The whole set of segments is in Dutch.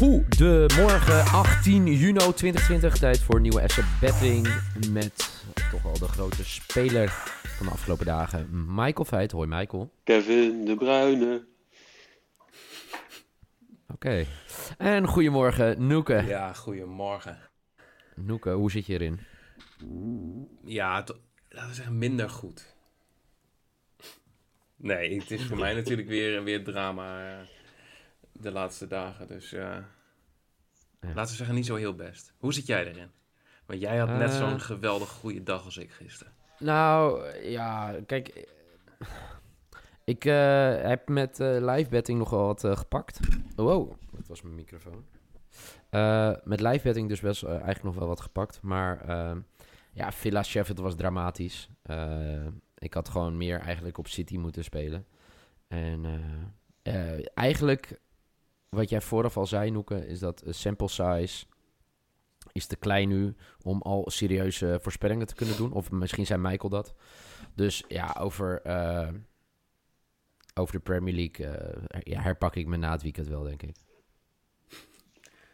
Goedemorgen, 18 juni 2020. Tijd voor een nieuwe asset betting met toch wel de grote speler van de afgelopen dagen, Michael Veit. Hoi Michael. Kevin de Bruyne. Oké. En goedemorgen, Noeke. Ja, goedemorgen. Noeke, hoe zit je erin? Ja, laten we zeggen minder goed. Nee, het is voor mij natuurlijk weer, weer drama de laatste dagen. Dus eh, laten we zeggen niet zo heel best. Hoe zit jij erin? Want jij had net Eh. zo'n geweldig goede dag als ik gisteren. Nou, ja, kijk. Ik eh, heb met eh live betting nog wel wat eh, gepakt. Wow, dat was mijn microfoon. Eh, met live betting dus best eh, eigenlijk nog wel wat gepakt. Maar eh, ja, Villa Sheffield was dramatisch. Eh, ik had gewoon meer eigenlijk op City moeten spelen. En eh, eh, eigenlijk, wat jij vooraf al zei, Noeke, is dat eh, sample size is te klein nu om al serieuze voorspellingen te kunnen doen. Of misschien zijn Michael dat. Dus ja, over, eh, over de Premier League eh, ja, herpak ik me na het weekend wel, denk ik.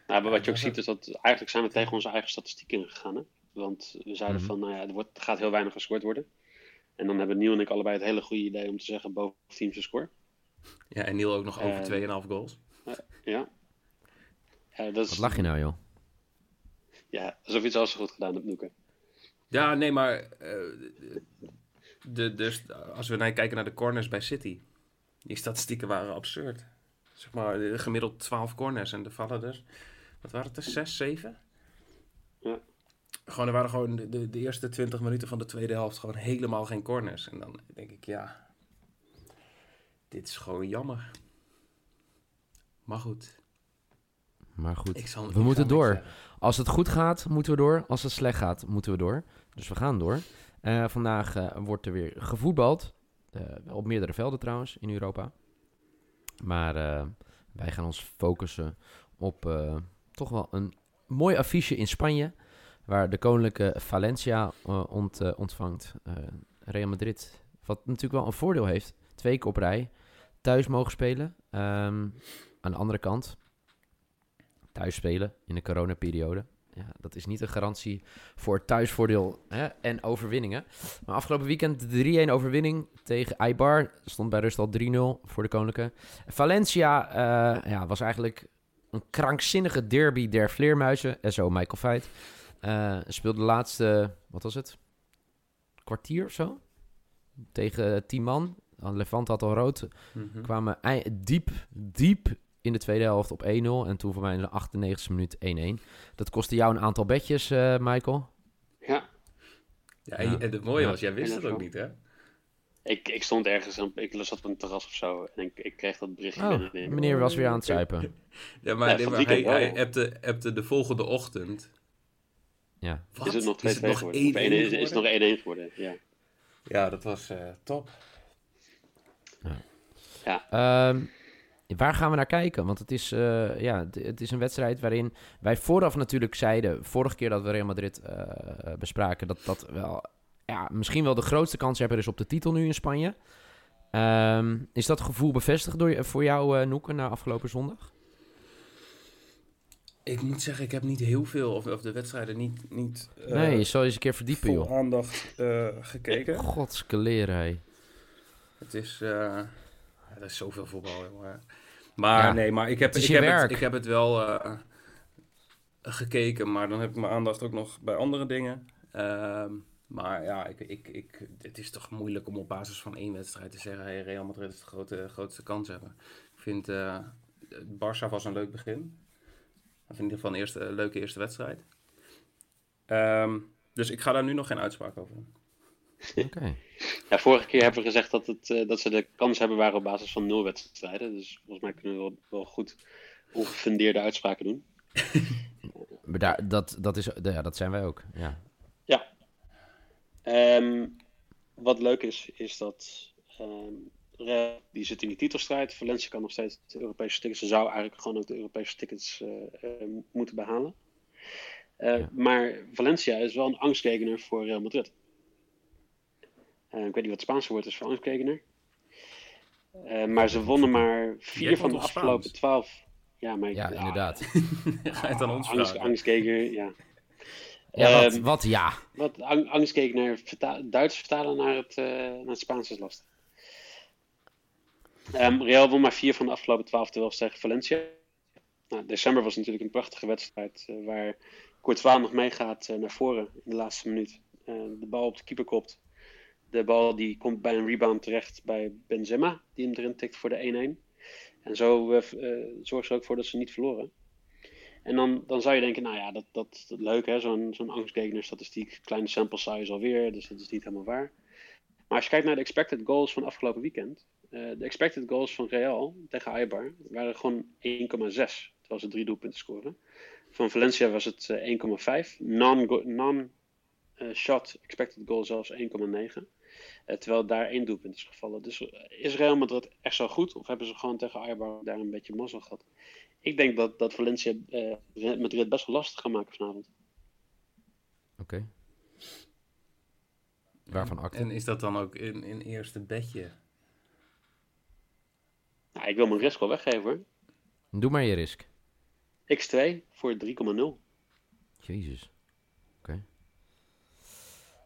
Nou, maar wat je ook ziet is dat eigenlijk zijn we tegen onze eigen statistieken ingegaan. Hè? Want we zeiden Mhm. van, nou ja, er, wordt, gaat heel weinig gescoord worden. En dan hebben Niel en ik allebei het hele goede idee om te zeggen boven teams score. Ja, en Niel ook nog over Eh. 2,5 goals. Ja. Ja, dat is, Wat lach je nou, joh? Ja, alsof je het al zo goed gedaan hebt, Noeke. Ja, nee, maar eh, de, dus als we naar kijken naar de corners bij City, die statistieken waren absurd. Zeg maar, eh, gemiddeld 12 corners en er vallen er, wat waren het er, 6, 7? Ja. Gewoon, er waren gewoon de, de, de eerste 20 minuten van de tweede helft gewoon helemaal geen corners. En dan denk ik, ja, dit is gewoon jammer. Maar goed, Maar goed, ik zal ik we moeten door. Als het goed gaat, moeten we door. Als het slecht gaat, moeten we door. Dus we gaan door. Eh, vandaag eh, wordt er weer gevoetbald. Eh, op meerdere velden trouwens in Europa. Maar wij gaan ons focussen op toch wel een mooi affiche in Spanje. Waar de koninklijke Valencia ont, ontvangt Real Madrid. Wat natuurlijk wel een voordeel heeft. Twee keer op rij thuis mogen spelen. Ehm, aan de andere kant, thuis spelen in de coronaperiode. Ja, dat is niet een garantie voor thuisvoordeel hè, en overwinningen. Maar afgelopen weekend 3-1 overwinning tegen Eibar. Stond bij rust al 3-0 voor de Koninklijke. Valencia eh, ja, was eigenlijk een krankzinnige derby der Vleermuizen. En zo Michael Veit. Eh, speelde de laatste, wat was het? Kwartier of zo? Tegen 10 man. Levant had al rood Mhm. kwamen diep, diep in de tweede helft op 1-0. En toen voor mij in de 98e minuut 1-1. Dat kostte jou een aantal bedjes, eh, Michael. Ja, Ja, en, Ja. en het mooie Ja. was, jij wist het dat ook wel. niet, hè? ik, ik stond ergens, aan, ik zat op een terras of zo. En ik, ik kreeg dat berichtje Oh, binnen. meneer was weer aan het zuipen. Ja, maar, Ja, nee, maar hij, hij appte, appte de volgende ochtend. Ja. Wat? Is het nog 2-2 Is het nog geworden? Of 1-1 1-1 is, is het nog geworden? 1-1 geworden, ja. Ja, dat was eh, top. Ehm, waar gaan we naar kijken? Want het is, eh, ja, het, het is een wedstrijd waarin wij vooraf natuurlijk zeiden... vorige keer dat we Real Madrid eh, bespraken... dat dat wel, ja, misschien wel de grootste kanshebber is op de titel nu in Spanje. Ehm, is dat gevoel bevestigd door, je- voor jou, uh, Noeke, na afgelopen zondag? Ik moet zeggen, ik heb niet heel veel, of, of de wedstrijden niet, niet eh, nee, je zal eens een keer verdiepen, vol joh. aandacht eh, gekeken. Godskeleren, hé. Het is, eh er is zoveel voetbal, jongen. Maar Ja, nee, maar ik heb, het ik heb, werk. het, ik heb het wel eh, gekeken, maar dan heb ik mijn aandacht ook nog bij andere dingen. Ehm, maar ja, ik, ik, ik, het is toch moeilijk om op basis van één wedstrijd te zeggen: hey, Real Madrid is de grote, grootste kans hebben. Ik vind eh Barça was een leuk begin. Ik in ieder geval een eerste, leuke eerste wedstrijd. Ehm, dus ik ga daar nu nog geen uitspraak over doen. Ja, vorige keer hebben we gezegd dat, het, eh, dat ze de kans hebben waren op basis van nul wedstrijden. Dus volgens mij kunnen we wel, wel goed ongefundeerde uitspraken doen. Maar daar, dat, dat, is, ja, dat zijn wij ook. Ja. Ja. Ehm, wat leuk is, is dat ehm, Real, die zit in die titelstrijd. Valencia kan nog steeds de Europese tickets. Ze zou eigenlijk gewoon ook de Europese tickets eh, eh, moeten behalen. Eh, Ja. Maar Valencia is wel een angstgekener voor Real Madrid. Eh, ik weet niet wat het Spaanse woord is voor angstgekener. Eh, maar ze wonnen maar vier Jij van de afgelopen Spaans? twaalf. Ja, maar ik- ja, inderdaad. Ga je het aan ons Angst, vragen? angstgekener, ja. Ja, wat, Ehm, wat ja. wat ang, angstgekener verta Duits vertalen naar het, eh, naar het Spaans is lastig. Ehm, Real won maar vier van de afgelopen twaalf duels tegen Valencia. Nou, december was natuurlijk een prachtige wedstrijd waar Courtois nog meegaat naar voren in de laatste minuut. Eh, de bal op de keeper kopt. De bal die komt bij een rebound terecht bij Benzema, die hem erin tikt voor de 1-1. En zo eh, zorgt ze ook voor dat ze niet verloren. En dan, dan zou je denken, nou ja, dat, dat, leuk hè, zo'n zo'n angstgekener statistiek. Kleine sample size alweer, dus dat is niet helemaal waar. Maar als je kijkt naar de expected goals van afgelopen weekend. eh, de expected goals van Real tegen Eibar waren gewoon 1,6. Terwijl ze drie doelpunten scoren. Van Valencia was het eh, 1,5. Non-shot non, eh, shot expected goal zelfs 1,9. Eh, terwijl daar één doelpunt is gevallen. Dus eh, is Real Madrid echt zo goed? Of hebben ze gewoon tegen Eibar daar een beetje mazzel gehad? Ik denk dat, dat Valencia eh Madrid best wel lastig gaat maken vanavond. Oké. Waarvan acte? En is dat dan ook in, in eerste bedje? Nou, ik wil mijn risk wel weggeven hoor. Doe maar je risk. X2 voor 3,0. Jezus.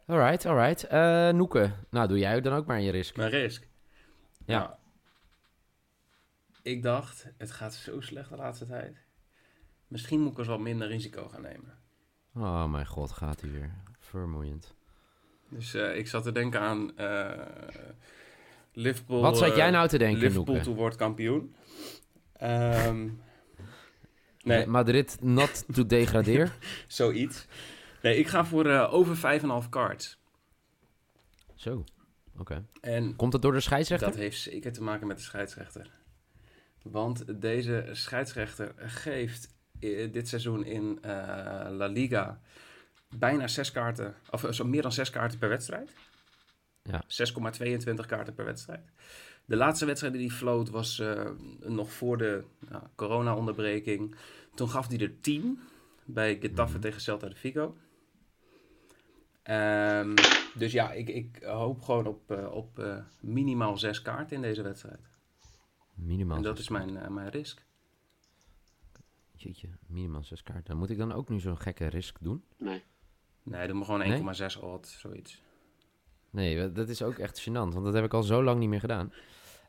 Alright, alright. Eh Noeke, nou doe jij dan ook maar je risk. Mijn risk? Ja. Nou, ik dacht, het gaat zo slecht de laatste tijd. Misschien moet ik eens wat minder risico gaan nemen. Oh mijn god, gaat hij weer. Vermoeiend. Dus eh, ik zat te denken aan eh, Liverpool. Wat zat jij nou te denken, Liverpool Noeke? wordt kampioen. Ehm, nee, Madrid not to degradeer. zoiets. Nee, ik ga voor eh, over 5,5 cards. Zo, oké. En Komt het door de scheidsrechter? dat heeft zeker te maken met de scheidsrechter. Want deze scheidsrechter geeft eh, dit seizoen in eh, La Liga bijna zes kaarten, of zo meer dan zes kaarten per wedstrijd. Ja. 6,22 kaarten per wedstrijd. De laatste wedstrijd die hij floot was nog voor de corona-onderbreking. Toen gaf hij er 10 bij Getafe Mhm. tegen Celta de Vigo. Ehm, dus ja, ik, ik hoop gewoon op, eh, op eh, minimaal zes kaarten in deze wedstrijd. Minimaal en dat zes is mijn, eh, mijn risk. Jeetje, minimaal zes kaarten. Moet ik dan ook nu zo'n gekke risk doen? Nee. Nee, doe maar gewoon Nee? 1,6 odd, zoiets. Nee, dat is ook echt gênant, want dat heb ik al zo lang niet meer gedaan.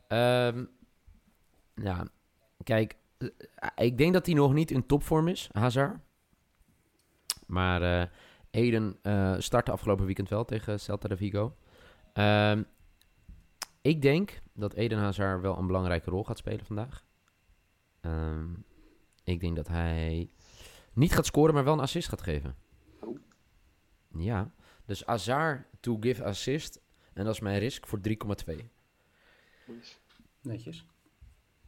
Ehm, ja, kijk, ik denk dat hij nog niet in topvorm is, Hazard. Maar eh Eden eh startte afgelopen weekend wel tegen Celta de Vigo. Ehm, ik denk dat Eden Hazard wel een belangrijke rol gaat spelen vandaag. Ehm, ik denk dat hij niet gaat scoren, maar wel een assist gaat geven. Oh. Ja, dus Hazard to give assist. En dat is mijn risk voor 3,2. Nice. Netjes.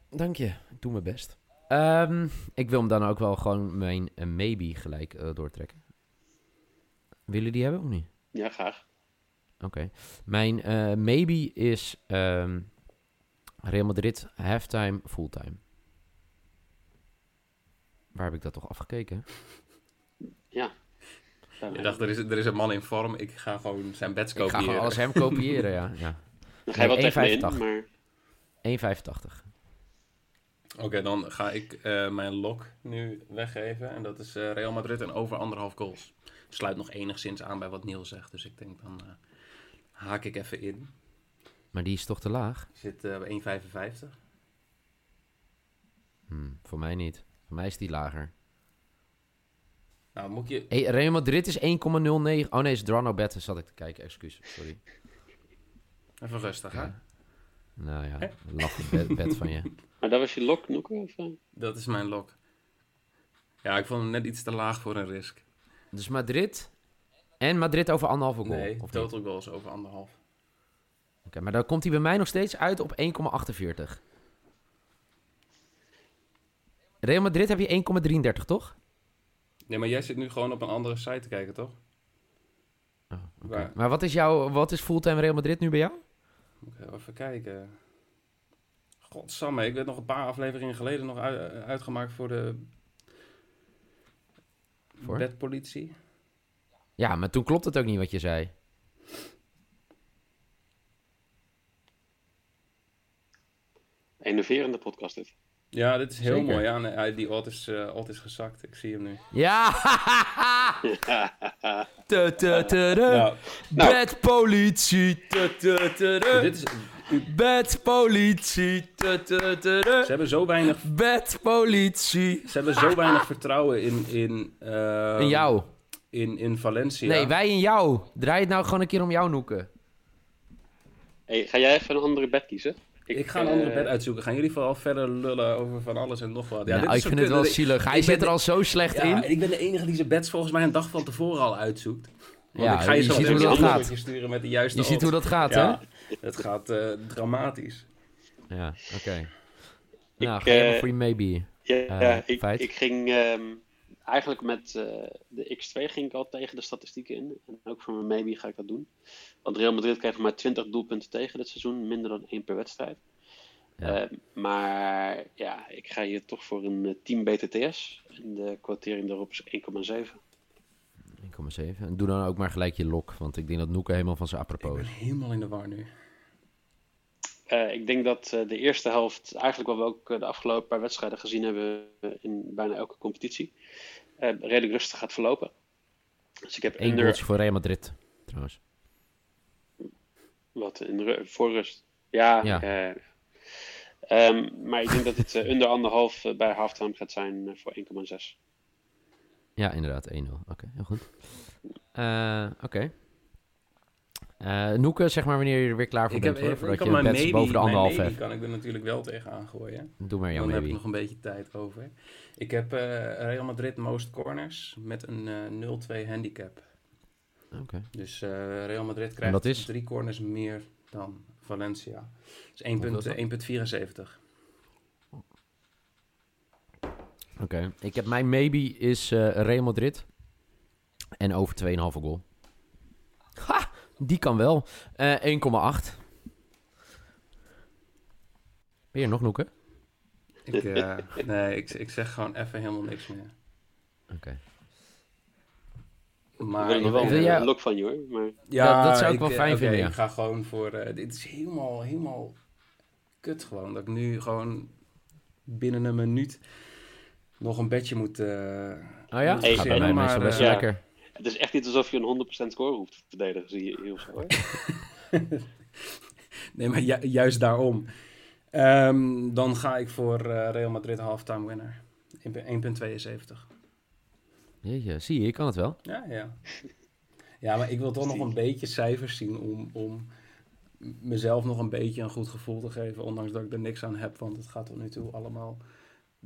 Dank je, ik doe mijn best. Ehm, ik wil hem dan ook wel gewoon mijn eh, maybe gelijk eh, doortrekken. Willen die hebben of niet? Ja, graag. Oké. Mijn eh, maybe is ehm, Real Madrid halftime, fulltime. Waar heb ik dat toch afgekeken? Ja. Je dacht, er is, er is een man in vorm, ik ga gewoon zijn bets Ik ga kopiëren. gewoon alles hem kopiëren, ja. ja. Dan ga je wel Nee, tegen me in, 1,85. maar 1,85. Oké, dan ga ik eh, mijn lock nu weggeven. En dat is eh, Real Madrid en over anderhalf goals. Sluit nog enigszins aan bij wat Niels zegt. Dus ik denk dan eh, haak ik even in. Maar die is toch te laag? Die zit eh, bij 1,55. Hm, voor mij niet. Voor mij is die lager. Nou, moet je... Hey, Real Madrid is 1,09. Oh nee, is Drano Bet. Zat ik te kijken, excuus. Sorry. Even rustig, hè? Nou ja, laffe bet, bet van je. Maar dat was je lok, Noeke? Of, eh? Dat is mijn lock. Ja, ik vond hem net iets te laag voor een risk. Dus Madrid En Madrid over anderhalve goal? Nee, of niet? total goals over anderhalf. Oké, maar dan komt hij bij mij nog steeds uit op 1,48. Real Madrid heb je 1,33, toch? Nee, maar jij zit nu gewoon op een andere site te kijken, toch? Oh, oké. Maar wat is, jouw, wat is fulltime Real Madrid nu bij jou? Moet ik even kijken. Godsamme, ik werd nog een paar afleveringen geleden nog ui- uitgemaakt voor de Voor? bedpolitie. Ja, maar toen klopt het ook niet wat je zei. Enerverende podcast dit. Ja, dit is heel Zeker. mooi. Ja, nee, die is, eh, odd is gezakt. Ik zie hem nu. Ja! Tu. Nou, Nou. Bedpolitie. Dit is, Bedpolitie. Tu, tu, tu, tu. ze hebben zo weinig, Bedpolitie. ze hebben zo weinig vertrouwen in, in, ehm, In jou. in, in Valencia. Nee, wij in jou. Draai het nou gewoon een keer om jou noeken. Hey, ga jij even een andere bed kiezen? Ik ga een andere eh, bed uitzoeken. Gaan jullie vooral verder lullen over van alles en nog wat? Ja, dit nou, is ik vind het wel Ik- zielig. ik Hij zit er al zo slecht Ja, in. ik ben de enige die zijn beds volgens mij een dag van tevoren al uitzoekt. Want Ja, ik ga je je zo ziet meteen hoe dat een gaat. sturen met de juiste Je ziet hoe dat gaat, Ja, het gaat eh, dramatisch. Ja, oké. Ik, Nou, ga eh, voor je maybe. Ja, Eh, ja, ik, feit. ik ging ehm, eigenlijk met eh, de X2 ging ik al tegen de statistieken in. En ook voor mijn maybe ga ik dat doen. Want Real Madrid kreeg maar 20 doelpunten tegen dit seizoen, minder dan één per wedstrijd. Ja. Ehm, maar ja, ik ga hier toch voor een eh, team BTTS. En de quotering daarop is 1,7. 1,7. En doe dan ook maar gelijk je lok, want ik denk dat Noeke helemaal van zijn Ik apropos ben is. helemaal in de war nu. Eh, ik denk dat eh, de eerste helft, eigenlijk wat we ook eh, de afgelopen paar wedstrijden gezien hebben in bijna elke competitie, redelijk rustig gaat verlopen. Dus ik heb Eén under, voor Real Madrid, trouwens. Wat in ru- voor rust. Ja, Ja. eh, ehm, maar ik denk dat het onder anderhalf bij halftime gaat zijn voor 1,6. Ja, inderdaad, 1-0. Oké, heel goed. Eh, Oké. Eh, Noeke, zeg maar wanneer je er weer klaar voor Ik bent, heb hoor, ik je kan mijn maybe, boven de anderhalf maybe hebt. kan ik er natuurlijk wel tegenaan gooien. Doe maar jouw Dan heb ik maybe. nog een beetje tijd over. Ik heb eh, Real Madrid most corners met een eh 0-2 handicap. Oké. Dus Real Madrid krijgt drie corners meer dan Valencia. Dus Hoeveel is dat? 1,74. Oké. Ik heb mijn maybe is eh, Real Madrid. En over 2,5 goal. Ha! Die kan wel. Eh 1,8. Ben je nog Noeke? Ik, eh, nee, ik, ik zeg gewoon even helemaal niks meer. Oké. Daar Maar wil ik nog wel een jij- lok van je hoor. Maar Dat- dat zou ik wel fijn vinden, ja. Ik ga gewoon voor... eh, dit is helemaal, helemaal kut gewoon. Dat ik nu gewoon binnen een minuut nog een bedje moet... eh, Oh ja? moet Hey, Gaat bij verzinnen, mij maar, best eh, ja. lekker. het is echt niet alsof je een 100% score hoeft te verdedigen, zie je heel zo hoor. Nee, maar ju- juist daarom. Ehm, dan ga ik voor eh, Real Madrid halftime winner. 1,72. Jeetje, zie je, je kan het wel. Ja, ja. Ja, maar ik wil toch nog een beetje cijfers zien om, om mezelf nog een beetje een goed gevoel te geven. Ondanks dat ik er niks aan heb, want het gaat tot nu toe allemaal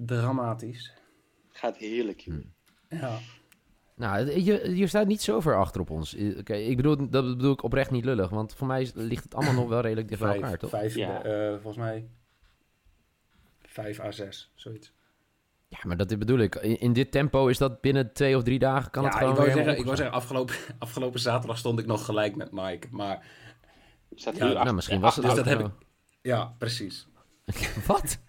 dramatisch. Gaat heerlijk Hm. joh. Ja, Nou, je, je staat niet zo ver achter op ons. Eh, Oké, ik bedoel, dat bedoel ik oprecht niet lullig. Want voor mij ligt het allemaal nog wel redelijk dicht bij elkaar, toch? vijf Ja. eh, volgens mij 5 à 6, zoiets. Ja, maar dat bedoel ik. In, in dit tempo is dat binnen twee of drie dagen kan ja, het gewoon ik wou zeggen, ik wou helemaal zeggen afgelopen, afgelopen zaterdag stond ik nog gelijk met Mike. Maar Staat Ja, hier nou. Nou, misschien was het dus ook dat heb zo. ja, precies. Wat?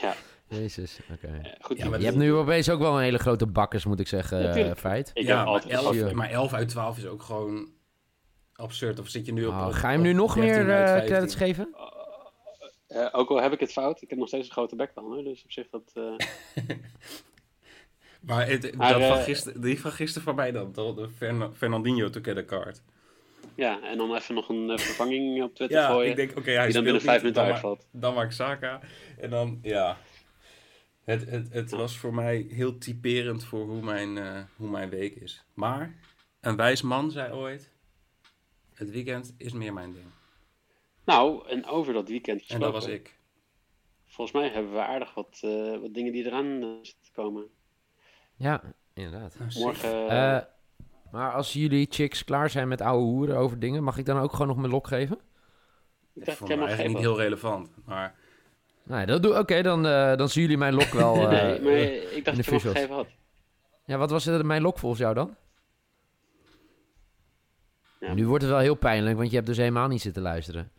Ja, Jezus, oké. eh, goed. Ja, maar Je hebt nu opeens ook wel een hele grote bakkers, moet ik zeggen, Ja, eh, feit. Ik ja, maar altijd 11, Ja. maar 11 uit 12 is ook gewoon absurd. Of zit je nu op... Oh, op- ga je hem nu nog 13 meer eh 15? credits geven? Eh, ook al heb ik het fout, ik heb nog steeds een grote bek dan. Dus op zich dat... eh, Maar het, Maar, dat van gister, die van gisteren van mij dan, de, de Fern- Fernandinho to get a card. ja, en dan even nog een vervanging op Twitter Ja, gooien. ik denk, oké, hij die dan speelt binnen vijf minuten dan, uitvalt. dan maakt Saka. En dan, ja. Het, het, het was voor mij heel typerend voor hoe mijn, eh, hoe mijn week is. Maar, een wijs man zei ooit, het weekend is meer mijn ding. Nou, en over dat weekend En gesproken. dat was ik. Volgens mij hebben we aardig wat, eh, wat dingen die eraan eh, zitten komen. Ja, inderdaad. Nou. Morgen, Eh, Maar als jullie chicks klaar zijn met ouwe hoeren over dingen, mag ik dan ook gewoon nog mijn lok geven? Ik Dat vond ik mag eigenlijk niet heel relevant. Maar Nee, dat doe Oké, dan, eh, dan zien jullie mijn lok wel. eh, nee, maar ik dacht dat je visuals. gegeven had. ja, wat was mijn lok volgens jou dan? Ja. Nu wordt het wel heel pijnlijk, want je hebt dus helemaal niet zitten luisteren.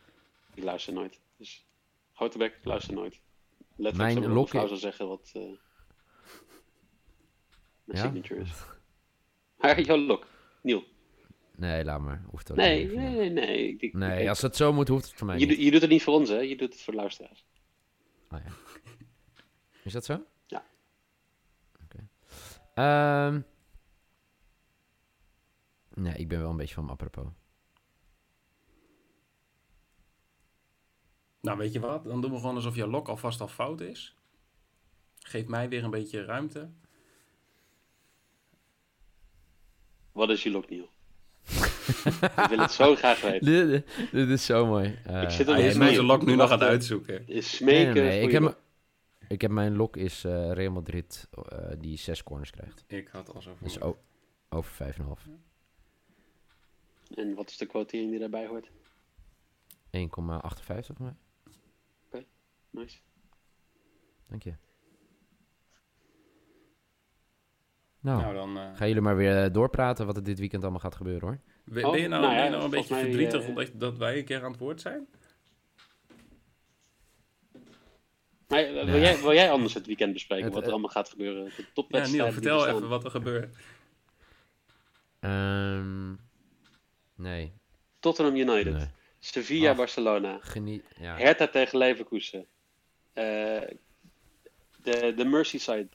Ik luister nooit. Dus grote bek, ik luister nooit. Letterlijk, Mijn lok- vrouw zal zeggen wat eh mijn Ja? signature is. Maar jouw lok, Niel. Nee, laat maar. Hoeft ook Nee, niet mij. nee, nee. Ik, Nee, ik- als het zo moet, hoeft het voor mij je, niet. doet- je doet het niet voor ons, hè? Je doet het voor luisteraars. Oh, ja. Is dat zo? Ja. Oké. Ehm, nee, ik ben wel een beetje van apropos. nou, weet je wat? Dan doen we gewoon alsof jouw lok alvast al fout is. Geef mij weer een beetje ruimte. Wat is je lok, Niel? ik wil het zo graag weten. Dit, dit is zo mooi. Eh, Ik zit is nee, zijn lok nu nog aan het uitzoeken. Is smeken nee, nee, nee. voor Ik, je heb, ik heb mijn lok is eh, Real Madrid eh, die zes corners krijgt. Ik had al zo. Dus over vijf en een half. En wat is de quotering die daarbij hoort? 1,58 voor mij. Nice. Dank je. Nou, Nou, dan... eh, gaan jullie maar weer doorpraten wat er dit weekend allemaal gaat gebeuren hoor. ben, Oh, ben je nou, nou ja, ben je nou een beetje mij, verdrietig eh, omdat dat wij een keer aan het woord zijn? Maar eh, wil, Ja. jij, wil jij anders het weekend bespreken? Het- wat er allemaal gaat gebeuren? De Ja, topwedstrijden Niel, die vertel er even wat er gebeurt. Ehm, nee, Tottenham United. nee. Sevilla, Ach. Barcelona. Geniet. Ja. Hertha tegen Leverkusen. Eh, de, de Merseyside.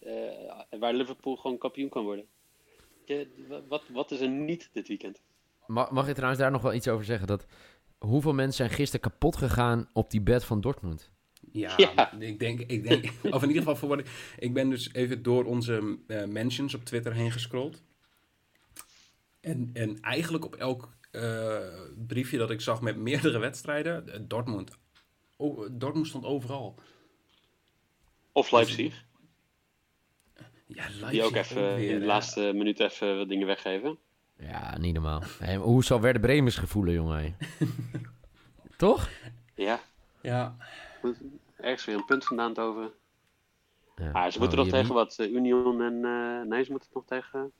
Eh, waar Liverpool gewoon kampioen kan worden. Je- wat, wat is er niet dit weekend? Ma- mag ik trouwens daar nog wel iets over zeggen? Dat, hoeveel mensen zijn gisteren kapot gegaan op die bed van Dortmund? Ja, Ja. ik denk, ik denk, of in ieder geval voor wat ik, ik ben dus even door onze eh, mentions op Twitter heen gescrolld. En, en eigenlijk op elk eh, briefje dat ik zag met meerdere wedstrijden, Dortmund. Oh, Dortmund stond overal. Of Leipzig. Ja, Leipzig Die ook even weer, in de laatste minuut even wat dingen weggeven. Ja, niet normaal. Hey, hoe zal Werder Bremen zich gevoelen, jongen? Toch? Ja, Ja, ergens weer een punt vandaan te over. Ja. Ah, ze Oh, moeten nog tegen wat? eh, Union en... eh, nee, ze moeten nog tegen...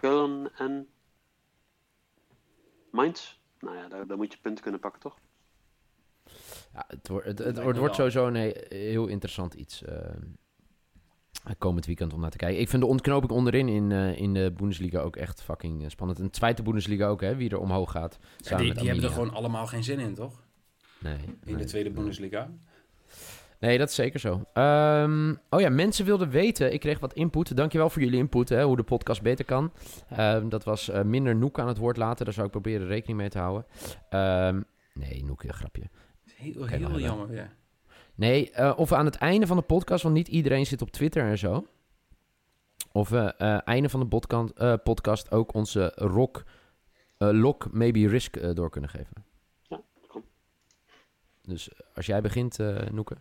Köln en... Mainz? Nou ja, daar, daar moet je punten kunnen pakken, toch? Ja, het, wordt het, wordt, sowieso een he- heel interessant iets. eh, komend weekend om naar te kijken. Ik vind de ontknoping onderin in, eh, in de Bundesliga ook echt fucking eh, spannend. En de tweede Bundesliga ook, hè, wie er omhoog gaat. Ja, die, die hebben er gewoon allemaal geen zin in, toch? Nee, In nee. de tweede Bundesliga. Nee, dat is zeker zo. Ehm, oh ja, mensen wilden weten. Ik kreeg wat input. Dankjewel voor jullie input, hè, hoe de podcast beter kan. Ehm, dat was eh, minder Noek aan het woord laten. Daar zou ik proberen rekening mee te houden. Ehm, nee, Noek, een grapje. Heel, heel jammer weer. Nee, eh, of we aan het einde van de podcast, want niet iedereen zit op Twitter en zo. Of we eh einde van de podcast, eh, podcast ook onze rock, eh, lock, maybe risk eh, door kunnen geven. Ja, kom. Dus eh, als jij begint, eh Noeke.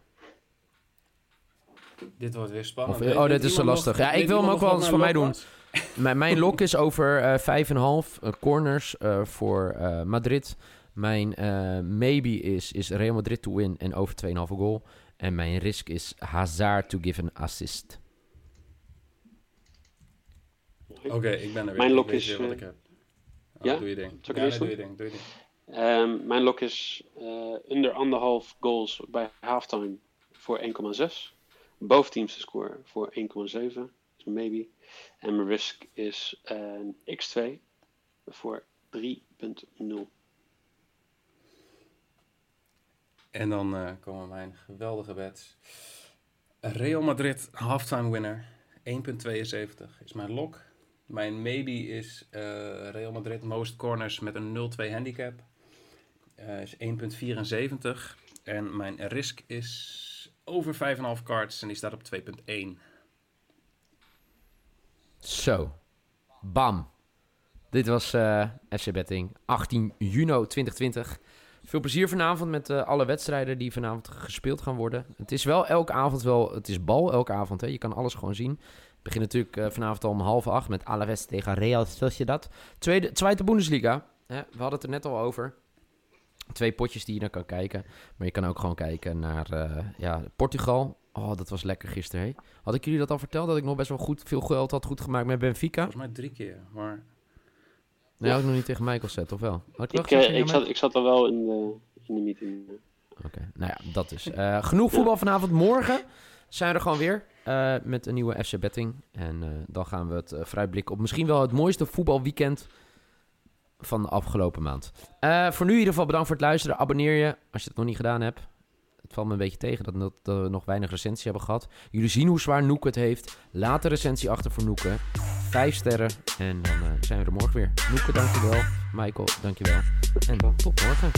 Dit wordt weer spannend. Of- oh, dit is zo lastig. nog- Ja, ik wil hem ook wel eens voor mij doen. Mijn, mijn lok is over eh 5,5 eh, corners eh, voor eh, Madrid. Mijn eh, maybe is, is Real Madrid to win en over 2,5 goal. En mijn risk is Hazard to give an assist. Oké, ik ben er weer. Mijn lok weet is, wat eh, ik heb. Oh, ja? Doe je ding. Ja, nee, doe je ding. Doe je ding. Ehm, mijn lok is eh, onder anderhalf goals bij halftime voor 1,6. Boven teams te scoren voor 1,7. Dus maybe. En mijn risk is een x2 voor 3,0. En dan eh, komen mijn geweldige bets. Real Madrid halftime winner. 1,72 is mijn lok. Mijn maybe is eh, Real Madrid most corners met een 0-2 handicap. Eh, is 1,74. En mijn risk is over 5,5 cards en die staat op 2,1. Zo. Bam. Dit was eh FC Betting. 18 juni 2020. Veel plezier vanavond met eh, alle wedstrijden die vanavond gespeeld gaan worden. Het is wel elke avond wel... Het is bal elke avond, hè. Je kan alles gewoon zien. Begint natuurlijk eh, vanavond al om half acht met Alaves tegen Real Sociedad. Tweede, tweede Bundesliga. Hè, we hadden het er net al over. Twee potjes die je naar kan kijken. Maar je kan ook gewoon kijken naar eh, ja, Portugal. Oh, dat was lekker gisteren. Hè? Had ik jullie dat al verteld? Dat ik nog best wel goed, veel geld had goed gemaakt met Benfica? Volgens mij drie keer. Maar Nee, had ik nog niet tegen Michael zet, of wel? Had ik, Ik, eh, ik, zat, ik zat al wel in de, in de meeting. Oké, nou ja, dat is. Eh, genoeg voetbal vanavond. Morgen zijn we er gewoon weer eh, met een nieuwe FC Betting. En eh, dan gaan we het eh, vooruitblikken op misschien wel het mooiste voetbalweekend van de afgelopen maand. Eh, voor nu in ieder geval bedankt voor het luisteren. Abonneer je als je het nog niet gedaan hebt. Het valt me een beetje tegen dat, we nog weinig recensies hebben gehad. Jullie zien hoe zwaar Noek het heeft. Laat de recensie achter voor Noeke. Vijf sterren. En dan eh, zijn we er morgen weer. Noeke, dankjewel. Michael, dankjewel. En tot morgen.